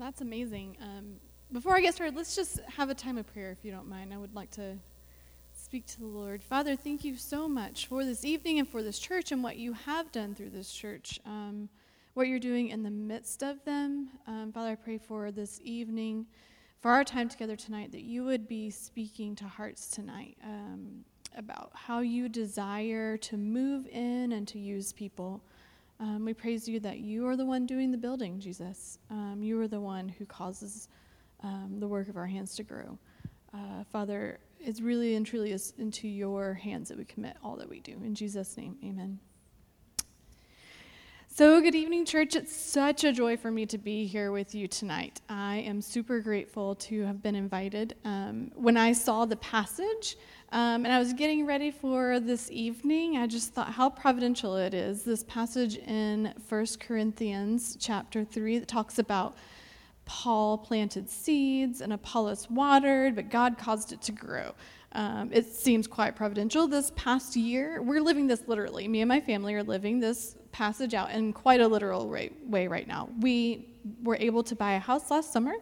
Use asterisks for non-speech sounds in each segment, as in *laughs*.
That's amazing. Um, before I get started, let's just have a time of prayer, if you don't mind. I would like to speak to the Lord. Father, thank you so much for this evening and for this church and what you have done through this church, um, what you're doing in the midst of them. Um, Father, I pray for this evening, for our time together tonight, that you would be speaking to hearts tonight um, about how you desire to move in and to use people. Um, we praise you that you are the one doing the building, Jesus. Um, you are the one who causes um, the work of our hands to grow. Uh, Father, it's really and truly is into your hands that we commit all that we do. In Jesus' name, amen. So, good evening, church. It's such a joy for me to be here with you tonight. I am super grateful to have been invited. Um, when I saw the passage um, and I was getting ready for this evening, I just thought how providential it is. This passage in 1 Corinthians chapter 3 that talks about Paul planted seeds and Apollos watered, but God caused it to grow. Um, it seems quite providential. This past year, we're living this literally. Me and my family are living this passage out in quite a literal way, way right now. We were able to buy a house last summer.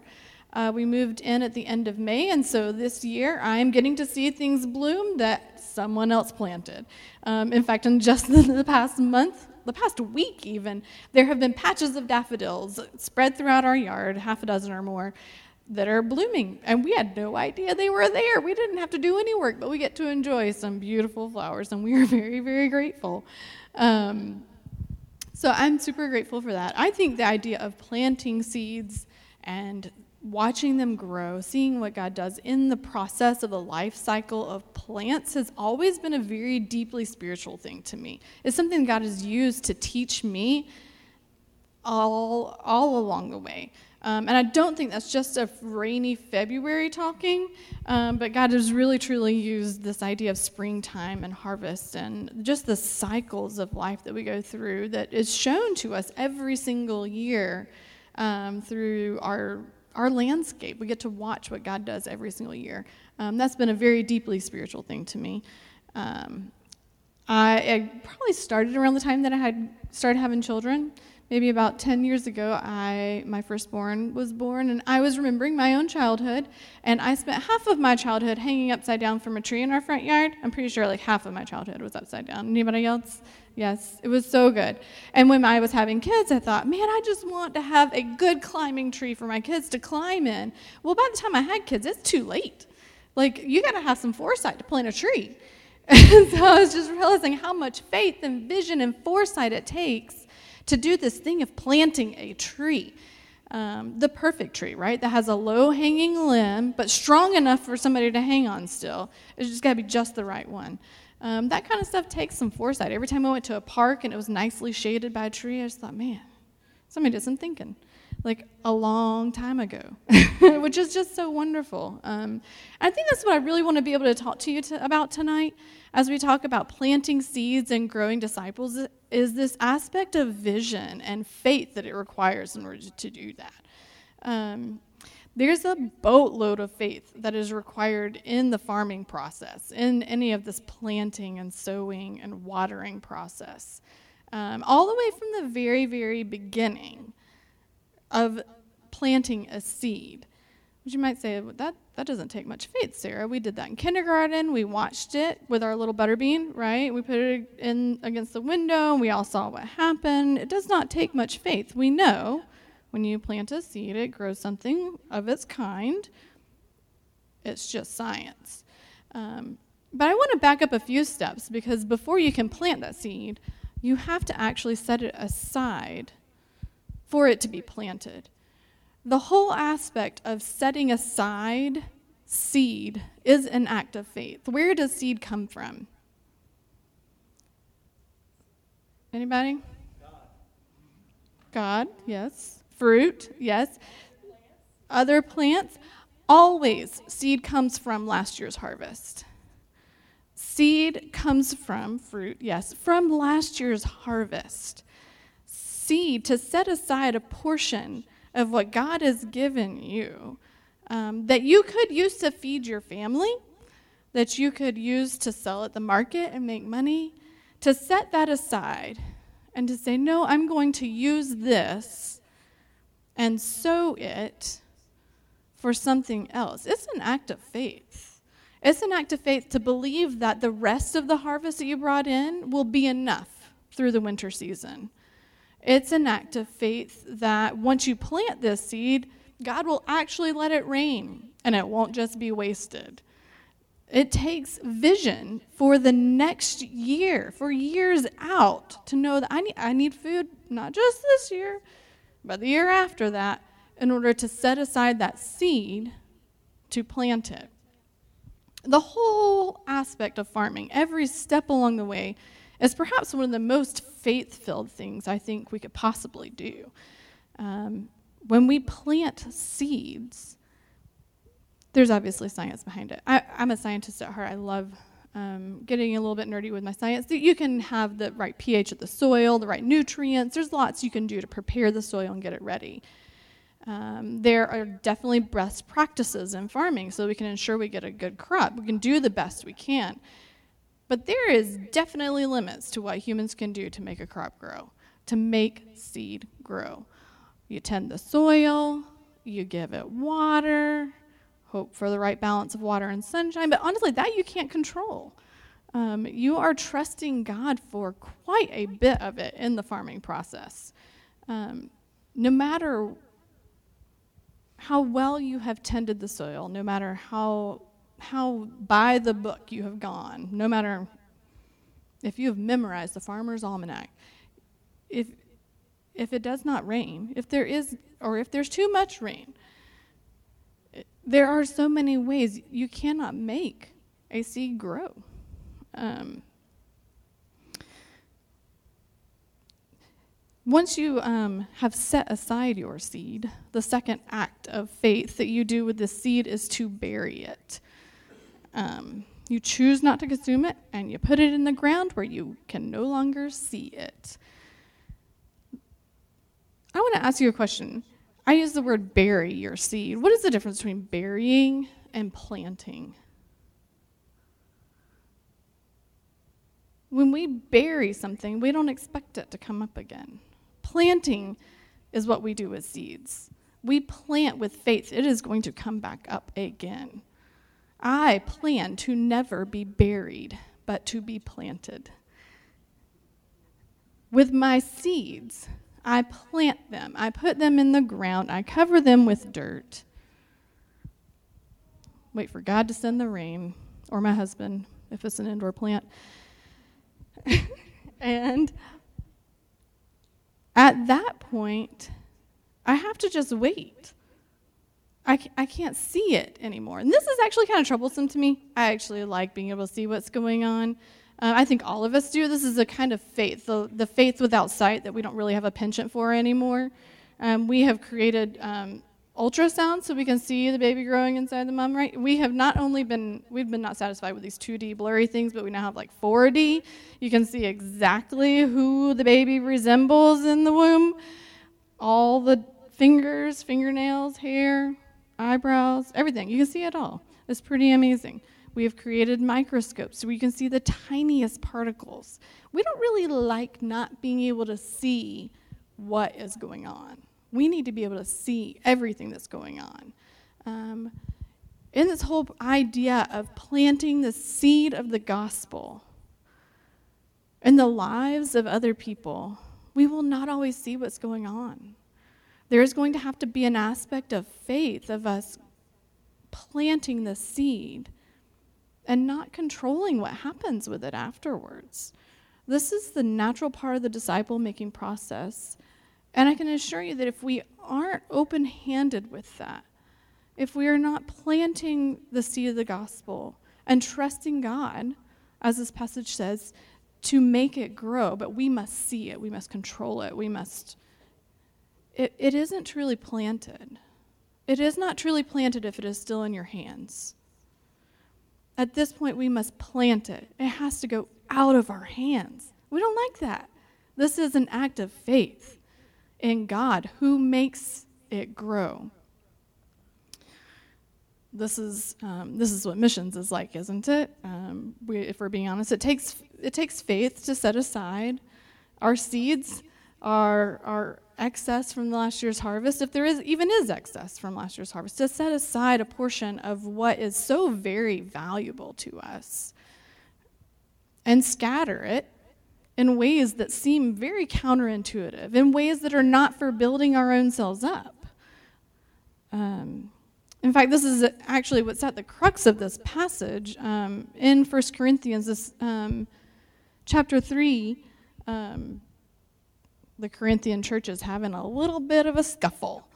Uh, we moved in at the end of May, and so this year I'm getting to see things bloom that someone else planted. Um, in fact, in just *laughs* the past month, the past week even, there have been patches of daffodils spread throughout our yard, half a dozen or more, that are blooming. And we had no idea they were there. We didn't have to do any work, but we get to enjoy some beautiful flowers, and we are *laughs* very, very grateful. Um, so I'm super grateful for that. I think the idea of planting seeds and watching them grow, seeing what God does in the process of the life cycle of plants has always been a very deeply spiritual thing to me. It's something God has used to teach me all, all along the way. Um, and I don't think that's just a rainy February talking, um, but God has really truly used this idea of springtime and harvest and just the cycles of life that we go through that is shown to us every single year um, through our our landscape. We get to watch what God does every single year. Um, that's been a very deeply spiritual thing to me. Um, I, I, probably started around the time that I had started having children. Maybe about 10 years ago, I my firstborn was born, and I was remembering my own childhood. And I spent half of my childhood hanging upside down from a tree in our front yard. I'm pretty sure like half of my childhood was upside down. Anybody else? Yes, it was so good. And when I was having kids, I thought, man, I just want to have a good climbing tree for my kids to climb in. Well, by the time I had kids, it's too late. Like, you got to have some foresight to plant a tree. And *laughs* so I was just realizing how much faith and vision and foresight it takes to do this thing of planting a tree. Um, the perfect tree, right? That has a low hanging limb, but strong enough for somebody to hang on still. It's just got to be just the right one. Um, that kind of stuff takes some foresight. Every time I went to a park and it was nicely shaded by a tree, I just thought, man, somebody did some thinking, like a long time ago, *laughs* which is just so wonderful. Um, I think that's what I really want to be able to talk to you to, about tonight as we talk about planting seeds and growing disciples is this aspect of vision and faith that it requires in order to do that. Um, there's a boatload of faith that is required in the farming process, in any of this planting and sowing and watering process. Um, all the way from the very, very beginning of planting a seed. Which you might say, that, that doesn't take much faith, Sarah. We did that in kindergarten. We watched it with our little butterbean, right? We put it in against the window. And we all saw what happened. It does not take much faith. We know when you plant a seed, it grows something of its kind. It's just science. Um, but I want to back up a few steps because before you can plant that seed, you have to actually set it aside for it to be planted. The whole aspect of setting aside seed is an act of faith. Where does seed come from? Anybody? God, God yes fruit, yes. Other plants, always seed comes from last year's harvest. Seed comes from fruit, yes, from last year's harvest. Seed to set aside a portion of what God has given you um, that you could use to feed your family, that you could use to sell at the market and make money, to set that aside and to say, No, I'm going to use this and sow it for something else. It's an act of faith. It's an act of faith to believe that the rest of the harvest that you brought in will be enough through the winter season. It's an act of faith that once you plant this seed, God will actually let it rain and it won't just be wasted. It takes vision for the next year, for years out, to know that I need, I need food not just this year, but the year after that, in order to set aside that seed to plant it. The whole aspect of farming, every step along the way, is perhaps one of the most faith filled things I think we could possibly do. Um, when we plant seeds, there's obviously science behind it. I, am a scientist at heart. I love um, getting a little bit nerdy with my science. You can have the right pH of the soil, the right nutrients. There's lots you can do to prepare the soil and get it ready. Um, there are definitely best practices in farming so we can ensure we get a good crop. We can do the best we can. But there is definitely limits to what humans can do to make a crop grow, to make seed grow. You tend the soil, you give it water, hope for the right balance of water and sunshine, but honestly, that you can't control. Um, you are trusting God for quite a bit of it in the farming process. Um, no matter how well you have tended the soil, no matter how how by the book you have gone, no matter if you have memorized the farmer's almanac, if if it does not rain, if there is or if there's too much rain, there are so many ways you cannot make a seed grow. Um, Once you um, have set aside your seed, the second act of faith that you do with the seed is to bury it. Um, you choose not to consume it, and you put it in the ground where you can no longer see it. I want to ask you a question. I use the word bury your seed. What is the difference between burying and planting? When we bury something, we don't expect it to come up again. Planting is what we do with seeds. We plant with faith, it is going to come back up again. I plan to never be buried, but to be planted. With my seeds, I plant them, I put them in the ground, I cover them with dirt. Wait for God to send the rain, or my husband, if it's an indoor plant. *laughs* and at that point, I have to just wait. I, I can't see it anymore. And this is actually kind of troublesome to me. I actually like being able to see what's going on. Uh, I think all of us do. This is a kind of faith, the, the faith without sight that we don't really have a penchant for anymore. Um, we have created um, ultrasound so we can see the baby growing inside the mom, right? We have not only been, we've been not satisfied with these 2D blurry things, but we now have like 4D. You can see exactly who the baby resembles in the womb. All the fingers, fingernails, hair, eyebrows, everything. You can see it all. It's pretty amazing. We have created microscopes so we can see the tiniest particles. We don't really like not being able to see what is going on we need to be able to see everything that's going on. Um, in this whole idea of planting the seed of the gospel in the lives of other people, we will not always see what's going on. There is going to have to be an aspect of faith of us planting the seed and not controlling what happens with it afterwards. This is the natural part of the disciple making process. And I can assure you that if we aren't open handed with that, if we are not planting the seed of the gospel and trusting God, as this passage says, to make it grow, but we must see it, we must control it, we must. It, it isn't truly planted. It is not truly planted if it is still in your hands. At this point, we must plant it. It has to go out of our hands. We don't like that. This is an act of faith in God who makes it grow. This is, um, this is what missions is like, isn't it? Um, we, if we're being honest, it takes, it takes faith to set aside our seeds our, our excess from last year's harvest, if there is even is excess from last year's harvest, to set aside a portion of what is so very valuable to us and scatter it in ways that seem very counterintuitive, in ways that are not for building our own selves up. Um, in fact, this is actually what's at the crux of this passage um, in 1 Corinthians, this um, chapter 3. Um, the Corinthian church is having a little bit of a scuffle.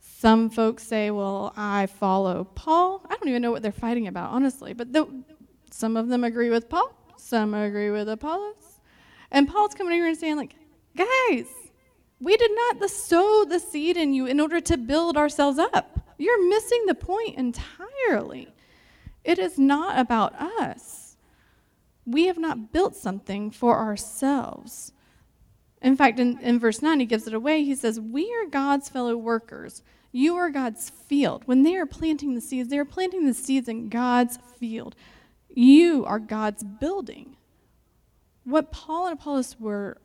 Some folks say, Well, I follow Paul. I don't even know what they're fighting about, honestly. But the, some of them agree with Paul, some agree with Apollos. And Paul's coming here and saying, like, guys, we did not sow the seed in you in order to build ourselves up. You're missing the point entirely. It is not about us. We have not built something for ourselves. In fact, in, in verse 9, he gives it away. He says, We are God's fellow workers. You are God's field. When they are planting the seeds, they are planting the seeds in God's field. You are God's building. What Paul and Apollos were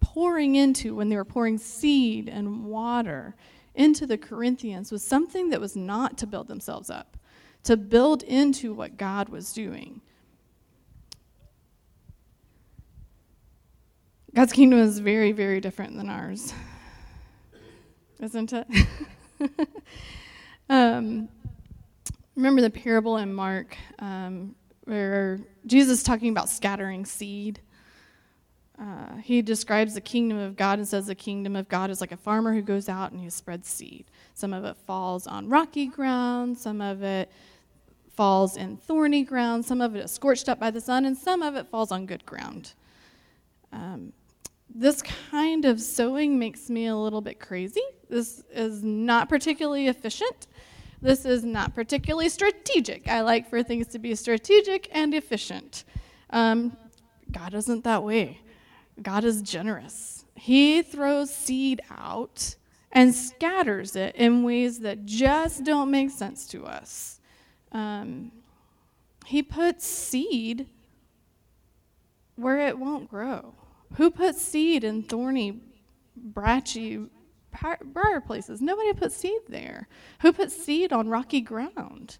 pouring into when they were pouring seed and water into the Corinthians was something that was not to build themselves up, to build into what God was doing. God's kingdom is very, very different than ours, isn't it? *laughs* um, remember the parable in Mark um, where Jesus is talking about scattering seed. Uh, he describes the kingdom of God and says the kingdom of God is like a farmer who goes out and he spreads seed. Some of it falls on rocky ground, some of it falls in thorny ground, some of it is scorched up by the sun, and some of it falls on good ground. Um, this kind of sowing makes me a little bit crazy. This is not particularly efficient. This is not particularly strategic. I like for things to be strategic and efficient. Um, God isn't that way. God is generous. He throws seed out and scatters it in ways that just don't make sense to us. Um, he puts seed where it won't grow. Who puts seed in thorny, brachy briar places? Nobody puts seed there. Who puts seed on rocky ground?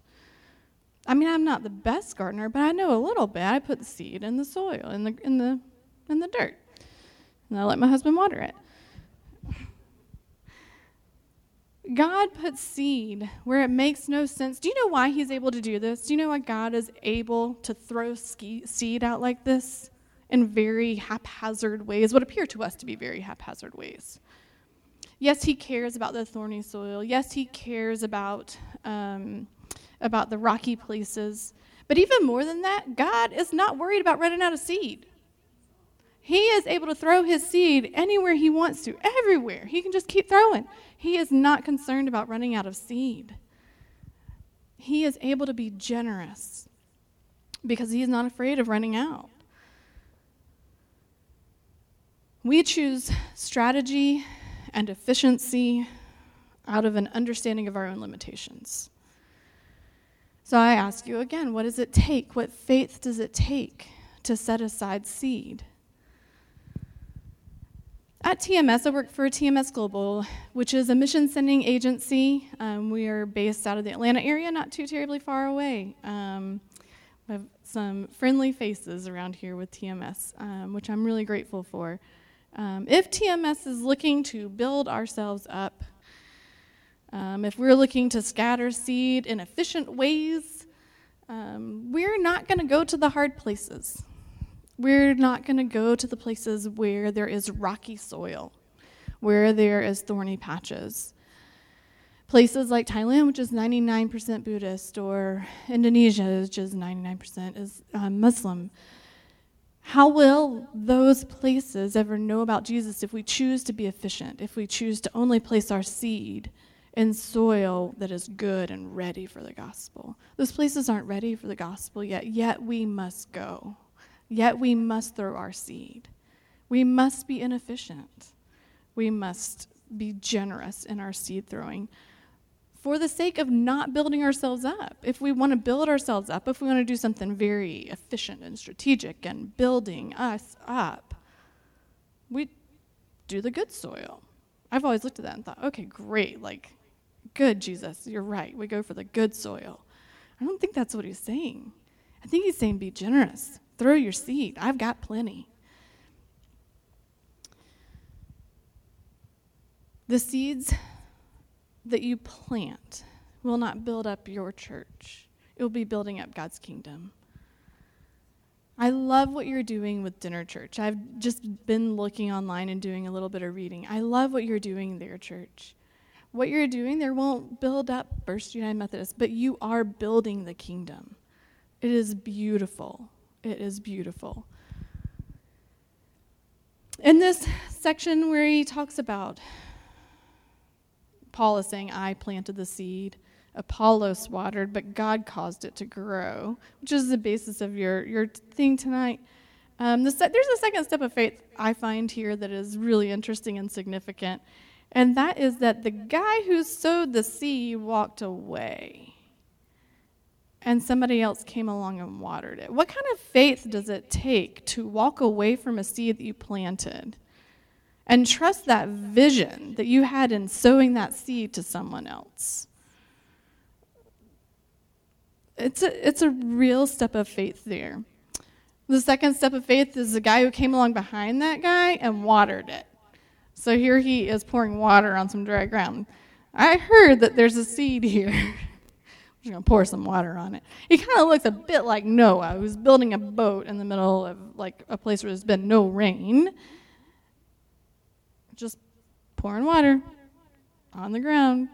I mean, I'm not the best gardener, but I know a little bit. I put the seed in the soil, in the in the in the dirt, and I let my husband water it. God puts seed where it makes no sense. Do you know why He's able to do this? Do you know why God is able to throw ski- seed out like this? In very haphazard ways, what appear to us to be very haphazard ways. Yes, he cares about the thorny soil. Yes, he cares about, um, about the rocky places. But even more than that, God is not worried about running out of seed. He is able to throw his seed anywhere he wants to, everywhere. He can just keep throwing. He is not concerned about running out of seed. He is able to be generous because he is not afraid of running out. We choose strategy and efficiency out of an understanding of our own limitations. So I ask you again what does it take? What faith does it take to set aside seed? At TMS, I work for TMS Global, which is a mission sending agency. Um, we are based out of the Atlanta area, not too terribly far away. Um, we have some friendly faces around here with TMS, um, which I'm really grateful for. Um, if TMS is looking to build ourselves up, um, if we're looking to scatter seed in efficient ways, um, we're not going to go to the hard places. We're not going to go to the places where there is rocky soil, where there is thorny patches. Places like Thailand, which is 99% Buddhist, or Indonesia, which is 99% is um, Muslim. How will those places ever know about Jesus if we choose to be efficient, if we choose to only place our seed in soil that is good and ready for the gospel? Those places aren't ready for the gospel yet, yet we must go. Yet we must throw our seed. We must be inefficient. We must be generous in our seed throwing for the sake of not building ourselves up. If we want to build ourselves up, if we want to do something very efficient and strategic and building us up, we do the good soil. I've always looked at that and thought, okay, great, like, good, Jesus, you're right. We go for the good soil. I don't think that's what he's saying. I think he's saying be generous, throw your seed. I've got plenty. The seeds that you plant will not build up your church, it will be building up God's kingdom. I love what you're doing with Dinner Church. I've just been looking online and doing a little bit of reading. I love what you're doing there, church. What you're doing there won't build up First United Methodist, but you are building the kingdom. It is beautiful. It is beautiful. In this section where he talks about Paul is saying, I planted the seed, Apollos watered, but God caused it to grow, which is the basis of your, your thing tonight. Um, the se- there's a second step of faith I find here that is really interesting and significant, and that is that the guy who sowed the seed walked away, and somebody else came along and watered it. What kind of faith does it take to walk away from a seed that you planted? And trust that vision that you had in sowing that seed to someone else it's a, it's a real step of faith there. The second step of faith is the guy who came along behind that guy and watered it. So here he is pouring water on some dry ground. I heard that there's a seed here. *laughs* I'm just going to pour some water on it. He kind of looks a bit like Noah, who's building a boat in the middle of like a place where there's been no rain. Just pouring water on the ground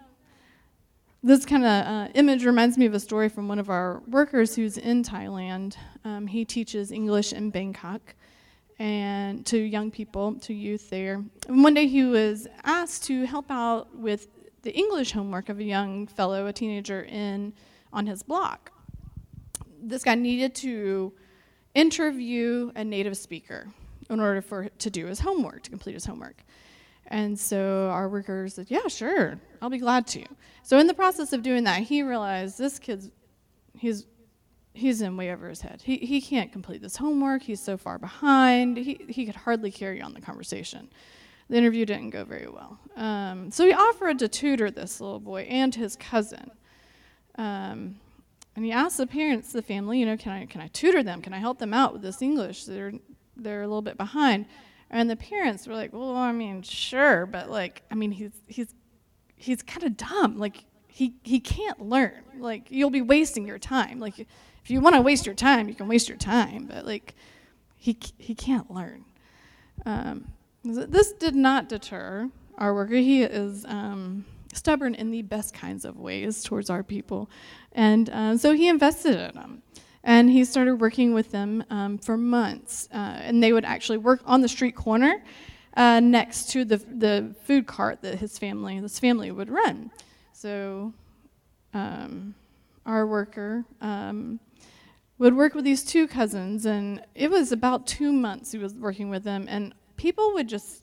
this kind of uh, image reminds me of a story from one of our workers who's in Thailand. Um, he teaches English in Bangkok and to young people, to youth there. And one day he was asked to help out with the English homework of a young fellow, a teenager in on his block. This guy needed to interview a native speaker in order for to do his homework, to complete his homework. And so our worker said, Yeah, sure, I'll be glad to. So in the process of doing that, he realized this kid's he's he's in way over his head. He he can't complete this homework. He's so far behind. He he could hardly carry on the conversation. The interview didn't go very well. Um, so he offered to tutor this little boy and his cousin. Um, and he asked the parents, the family, you know, can I can I tutor them? Can I help them out with this English? They're they're a little bit behind. And the parents were like, "Well, I mean, sure, but like, I mean, he's he's he's kind of dumb. Like, he he can't learn. Like, you'll be wasting your time. Like, if you want to waste your time, you can waste your time, but like, he he can't learn." Um, this did not deter our worker. He is um, stubborn in the best kinds of ways towards our people, and uh, so he invested in them. And he started working with them um, for months. Uh, and they would actually work on the street corner uh, next to the, the food cart that his family, this family would run. So um, our worker um, would work with these two cousins, and it was about two months he was working with them, and people would just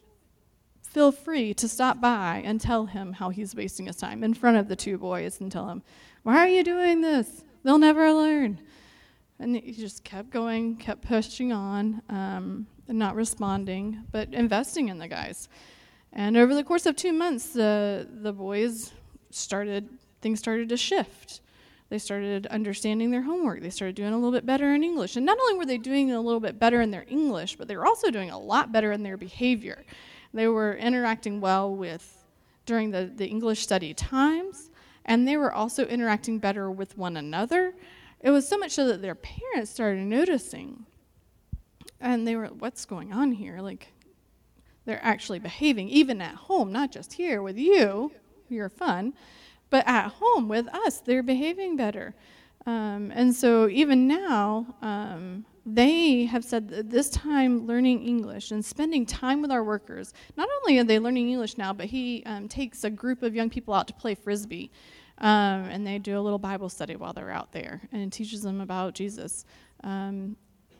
feel free to stop by and tell him how he's wasting his time in front of the two boys and tell him, Why are you doing this? They'll never learn. And he just kept going, kept pushing on, um, not responding, but investing in the guys. And over the course of two months, the the boys started things started to shift. They started understanding their homework. They started doing a little bit better in English. And not only were they doing a little bit better in their English, but they were also doing a lot better in their behavior. They were interacting well with during the, the English study times, and they were also interacting better with one another it was so much so that their parents started noticing. And they were, what's going on here? Like, they're actually behaving, even at home, not just here with you, you're fun, but at home with us, they're behaving better. Um, and so even now, um, they have said that this time learning English and spending time with our workers, not only are they learning English now, but he um, takes a group of young people out to play frisbee. Um, and they do a little Bible study while they're out there, and it teaches them about Jesus. Um,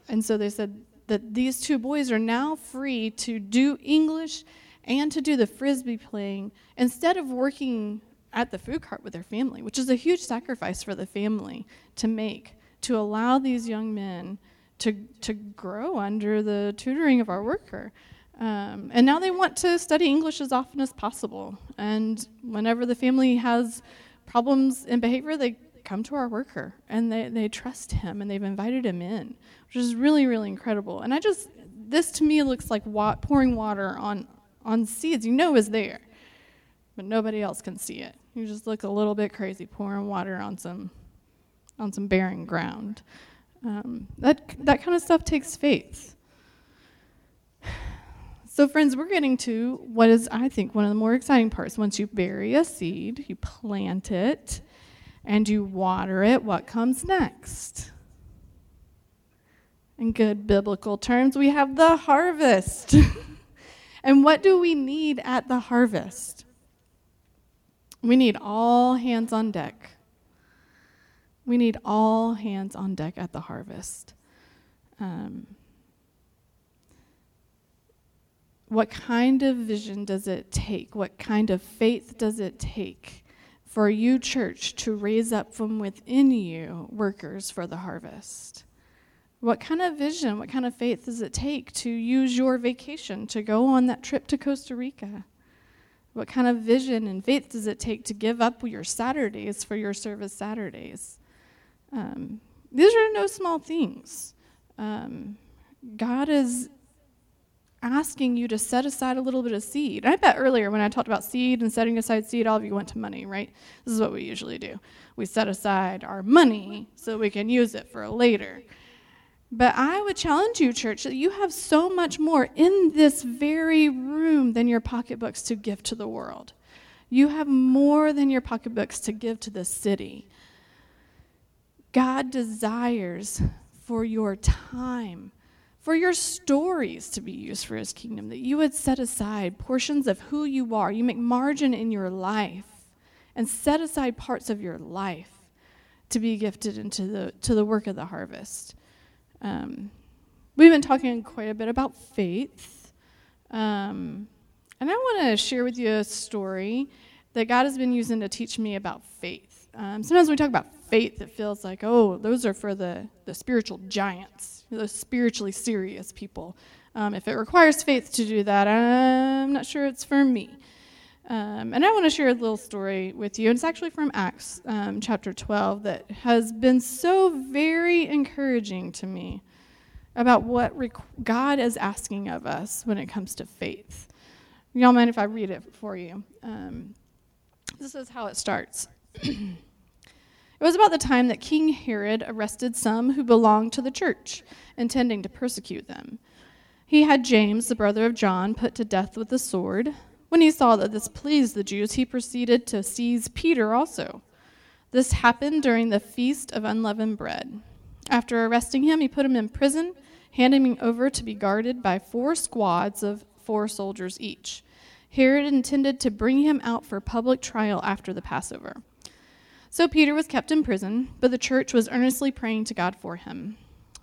and so they said that these two boys are now free to do English and to do the frisbee playing instead of working at the food cart with their family, which is a huge sacrifice for the family to make to allow these young men to to grow under the tutoring of our worker. Um, and now they want to study English as often as possible. And whenever the family has problems in behavior, they come to our worker and they, they trust him and they've invited him in, which is really, really incredible. And I just, this to me looks like wa- pouring water on, on seeds you know is there, but nobody else can see it. You just look a little bit crazy pouring water on some, on some barren ground. Um, that, that kind of stuff takes faith. So, friends, we're getting to what is, I think, one of the more exciting parts. Once you bury a seed, you plant it, and you water it, what comes next? In good biblical terms, we have the harvest. *laughs* and what do we need at the harvest? We need all hands on deck. We need all hands on deck at the harvest. Um, what kind of vision does it take? What kind of faith does it take for you, church, to raise up from within you workers for the harvest? What kind of vision, what kind of faith does it take to use your vacation to go on that trip to Costa Rica? What kind of vision and faith does it take to give up your Saturdays for your service Saturdays? Um, these are no small things. Um, God is asking you to set aside a little bit of seed. I bet earlier when I talked about seed and setting aside seed, all of you went to money, right? This is what we usually do. We set aside our money so we can use it for later. But I would challenge you, church, that you have so much more in this very room than your pocketbooks to give to the world. You have more than your pocketbooks to give to the city. God desires for your time for your stories to be used for his kingdom, that you would set aside portions of who you are. You make margin in your life and set aside parts of your life to be gifted into the, to the work of the harvest. Um, we've been talking quite a bit about faith. Um, and I want to share with you a story that God has been using to teach me about faith. Um, sometimes when we talk about faith, it feels like, oh, those are for the, the spiritual giants, those spiritually serious people. Um, if it requires faith to do that, I'm not sure it's for me. Um, and I want to share a little story with you. And it's actually from Acts um, chapter 12 that has been so very encouraging to me about what rec- God is asking of us when it comes to faith. Y'all mind if I read it for you? Um, this is how it starts. It was about the time that King Herod arrested some who belonged to the church, intending to persecute them. He had James, the brother of John, put to death with the sword. When he saw that this pleased the Jews, he proceeded to seize Peter also. This happened during the feast of unleavened bread. After arresting him, he put him in prison, handing him over to be guarded by four squads of four soldiers each. Herod intended to bring him out for public trial after the Passover. So Peter was kept in prison, but the church was earnestly praying to God for him.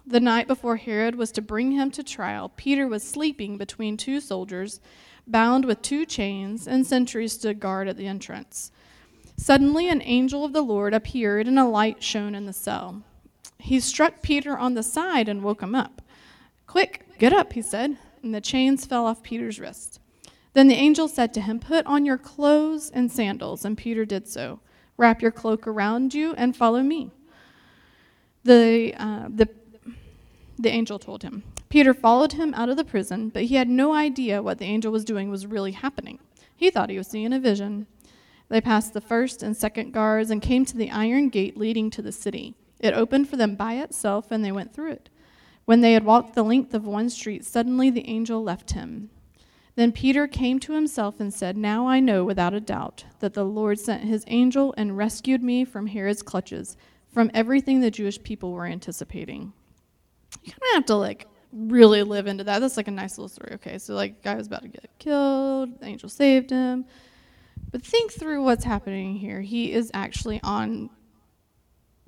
The night before Herod was to bring him to trial, Peter was sleeping between two soldiers, bound with two chains, and sentries stood guard at the entrance. Suddenly, an angel of the Lord appeared, and a light shone in the cell. He struck Peter on the side and woke him up. Quick, get up, he said, and the chains fell off Peter's wrists. Then the angel said to him, Put on your clothes and sandals, and Peter did so. Wrap your cloak around you and follow me. The, uh, the, the angel told him. Peter followed him out of the prison, but he had no idea what the angel was doing was really happening. He thought he was seeing a vision. They passed the first and second guards and came to the iron gate leading to the city. It opened for them by itself, and they went through it. When they had walked the length of one street, suddenly the angel left him. Then Peter came to himself and said, Now I know without a doubt that the Lord sent his angel and rescued me from Herod's clutches, from everything the Jewish people were anticipating. You kind of have to like really live into that. That's like a nice little story. Okay, so like guy was about to get killed, the angel saved him. But think through what's happening here. He is actually on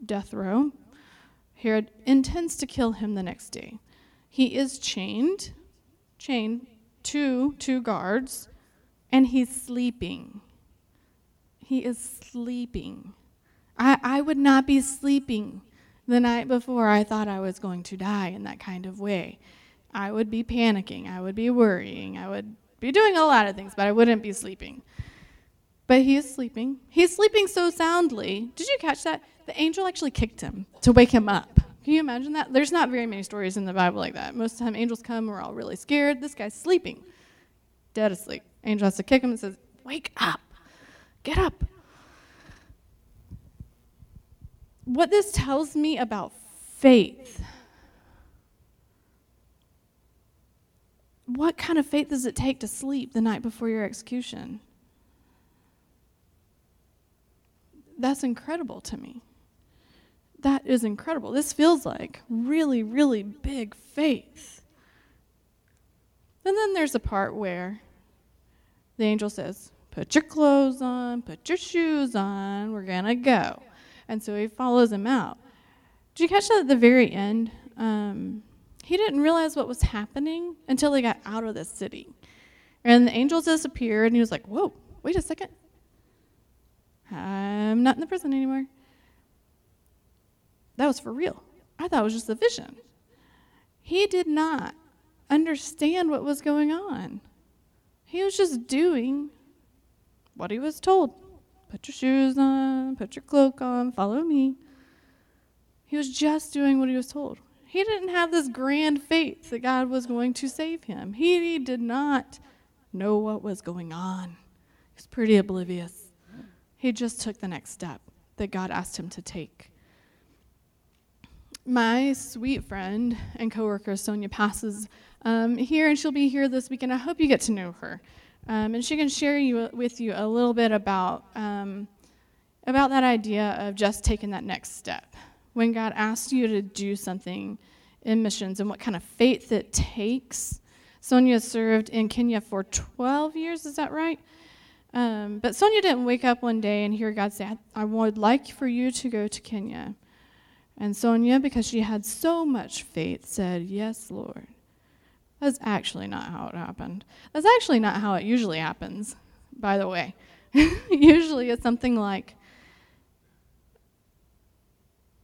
death row. Herod intends to kill him the next day. He is chained, chained two two guards and he's sleeping he is sleeping I, I would not be sleeping the night before i thought i was going to die in that kind of way I would be panicking. I would be worrying. I would be doing a lot of things, but I wouldn't be sleeping. But he is sleeping. He's sleeping so soundly. Did you catch that? The angel actually kicked him to wake him up. Can you imagine that? There's not very many stories in the Bible like that. Most of the time, angels come, we're all really scared. This guy's sleeping, dead asleep. Angel has to kick him and says, Wake up, get up. What this tells me about faith what kind of faith does it take to sleep the night before your execution? That's incredible to me. That is incredible. This feels like really, really big faith. And then there's a part where the angel says, Put your clothes on, put your shoes on, we're going to go. And so he follows him out. Did you catch that at the very end? Um, he didn't realize what was happening until he got out of the city. And the angels disappeared, and he was like, Whoa, wait a second. I'm not in the prison anymore. That was for real. I thought it was just a vision. He did not understand what was going on. He was just doing what he was told. Put your shoes on, put your cloak on, follow me. He was just doing what he was told. He didn't have this grand faith that God was going to save him. He did not know what was going on. He was pretty oblivious. He just took the next step that God asked him to take. My sweet friend and coworker Sonia passes um, here, and she'll be here this weekend. I hope you get to know her, um, and she can share you, with you a little bit about um, about that idea of just taking that next step when God asks you to do something in missions and what kind of faith it takes. Sonia served in Kenya for 12 years, is that right? Um, but Sonia didn't wake up one day and hear God say, I, I would like for you to go to Kenya. And Sonia, because she had so much faith, said, Yes, Lord. That's actually not how it happened. That's actually not how it usually happens, by the way. *laughs* usually it's something like,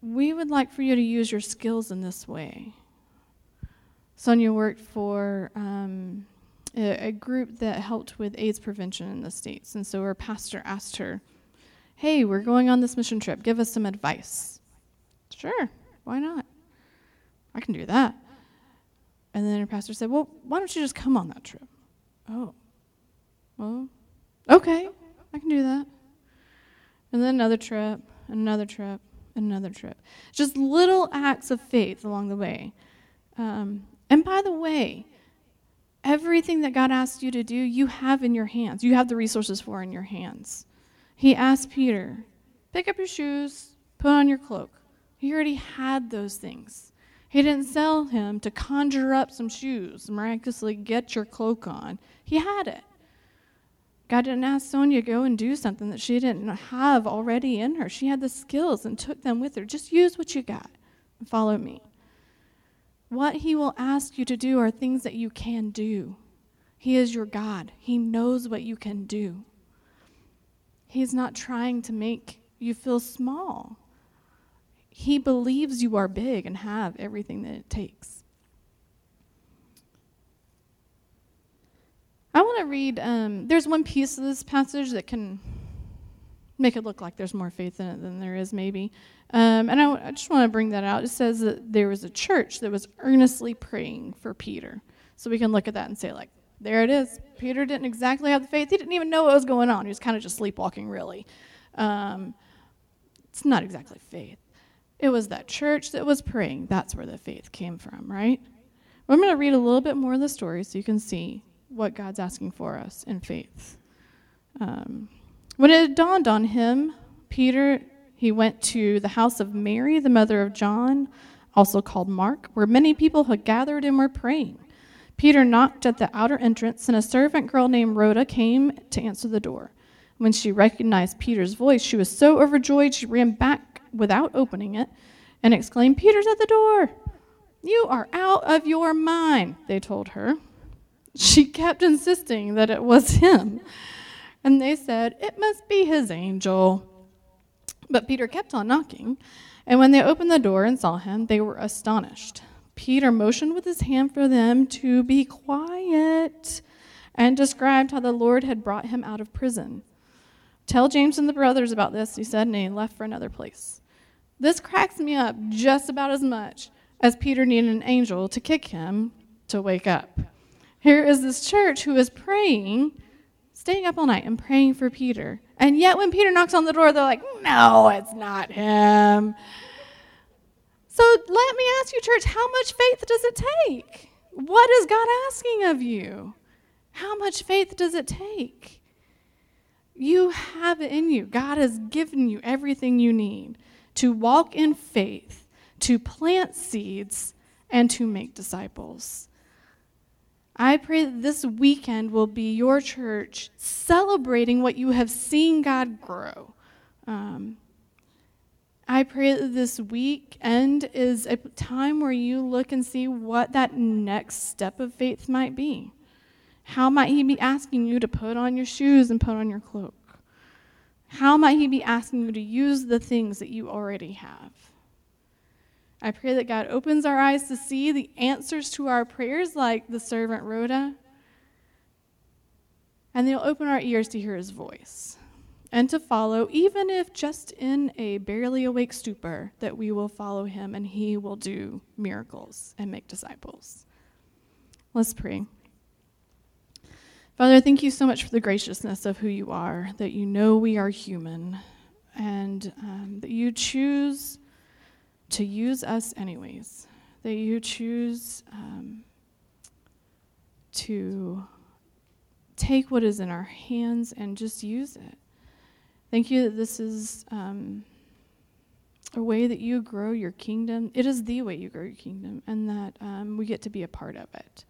we would like for you to use your skills in this way. Sonia worked for um, a, a, group that helped with AIDS prevention in the States. And so her pastor asked her, Hey, we're going on this mission trip. Give us some advice. Sure, why not? I can do that. And then her pastor said, Well, why don't you just come on that trip? Oh, well, okay, I can do that. And then another trip, another trip another trip. Just little acts of faith along the way. Um, and by the way, everything that God asked you to do, you have in your hands. You have the resources for in your hands. He asked Peter, pick up your shoes, put on your cloak. He already had those things. He didn't sell him to conjure up some shoes, miraculously get your cloak on. He had it. God didn't ask Sonia to go and do something that she didn't have already in her. She had the skills and took them with her. Just use what you got and follow me. What He will ask you to do are things that you can do. He is your God, He knows what you can do. He's not trying to make you feel small. He believes you are big and have everything that it takes. I want to read, um, there's one piece of this passage that can make it look like there's more faith in it than there is, maybe. Um, and I, I just want to bring that out. It says that there was a church that was earnestly praying for Peter. So we can look at that and say, like, there it is. Peter didn't exactly have the faith. He didn't even know what was going on. He was kind of just sleepwalking, really. Um, it's not exactly faith. It was that church that was praying. That's where the faith came from, right? I'm going to read a little bit more of the story so you can see what God's asking for us in faith. Um, when it dawned on him, Peter, he went to the house of Mary, the mother of John, also called Mark, where many people had gathered and were praying. Peter knocked at the outer entrance, and a servant girl named Rhoda came to answer the door. When she recognized Peter's voice, she was so overjoyed she ran back without opening it and exclaimed, Peter's at the door. You are out of your mind, they told her. She kept insisting that it was him. And they said, It must be his angel. But Peter kept on knocking. And when they opened the door and saw him, they were astonished. Peter motioned with his hand for them to be quiet and described how the Lord had brought him out of prison. Tell James and the brothers about this, he said, and he left for another place. This cracks me up just about as much as Peter needed an angel to kick him to wake up. Here is this church who is praying, staying up all night and praying for Peter. And yet, when Peter knocks on the door, they're like, no, it's not him. So let me ask you, church, how much faith does it take? What is God asking of you? How much faith does it take? You have it in you. God has given you everything you need to walk in faith, to plant seeds, and to make disciples. I pray that this weekend will be your church celebrating what you have seen God grow. Um, I pray that this weekend is a time where you look and see what that next step of faith might be. How might He be asking you to put on your shoes and put on your cloak? How might He be asking you to use the things that you already have? I pray that God opens our eyes to see the answers to our prayers, like the servant Rhoda, and they'll open our ears to hear His voice and to follow, even if just in a barely awake stupor, that we will follow Him and He will do miracles and make disciples. Let's pray. Father, thank you so much for the graciousness of who you are, that you know we are human, and um, that you choose to use us anyways, that you choose um, to take what is in our hands and just use it. Thank you that this is um, a way that you grow your kingdom. It is the way you grow your kingdom, and that um, we get to be a part of it.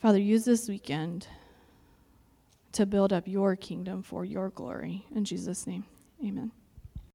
Father, use this weekend to build up your kingdom for your glory. In Jesus' name, amen.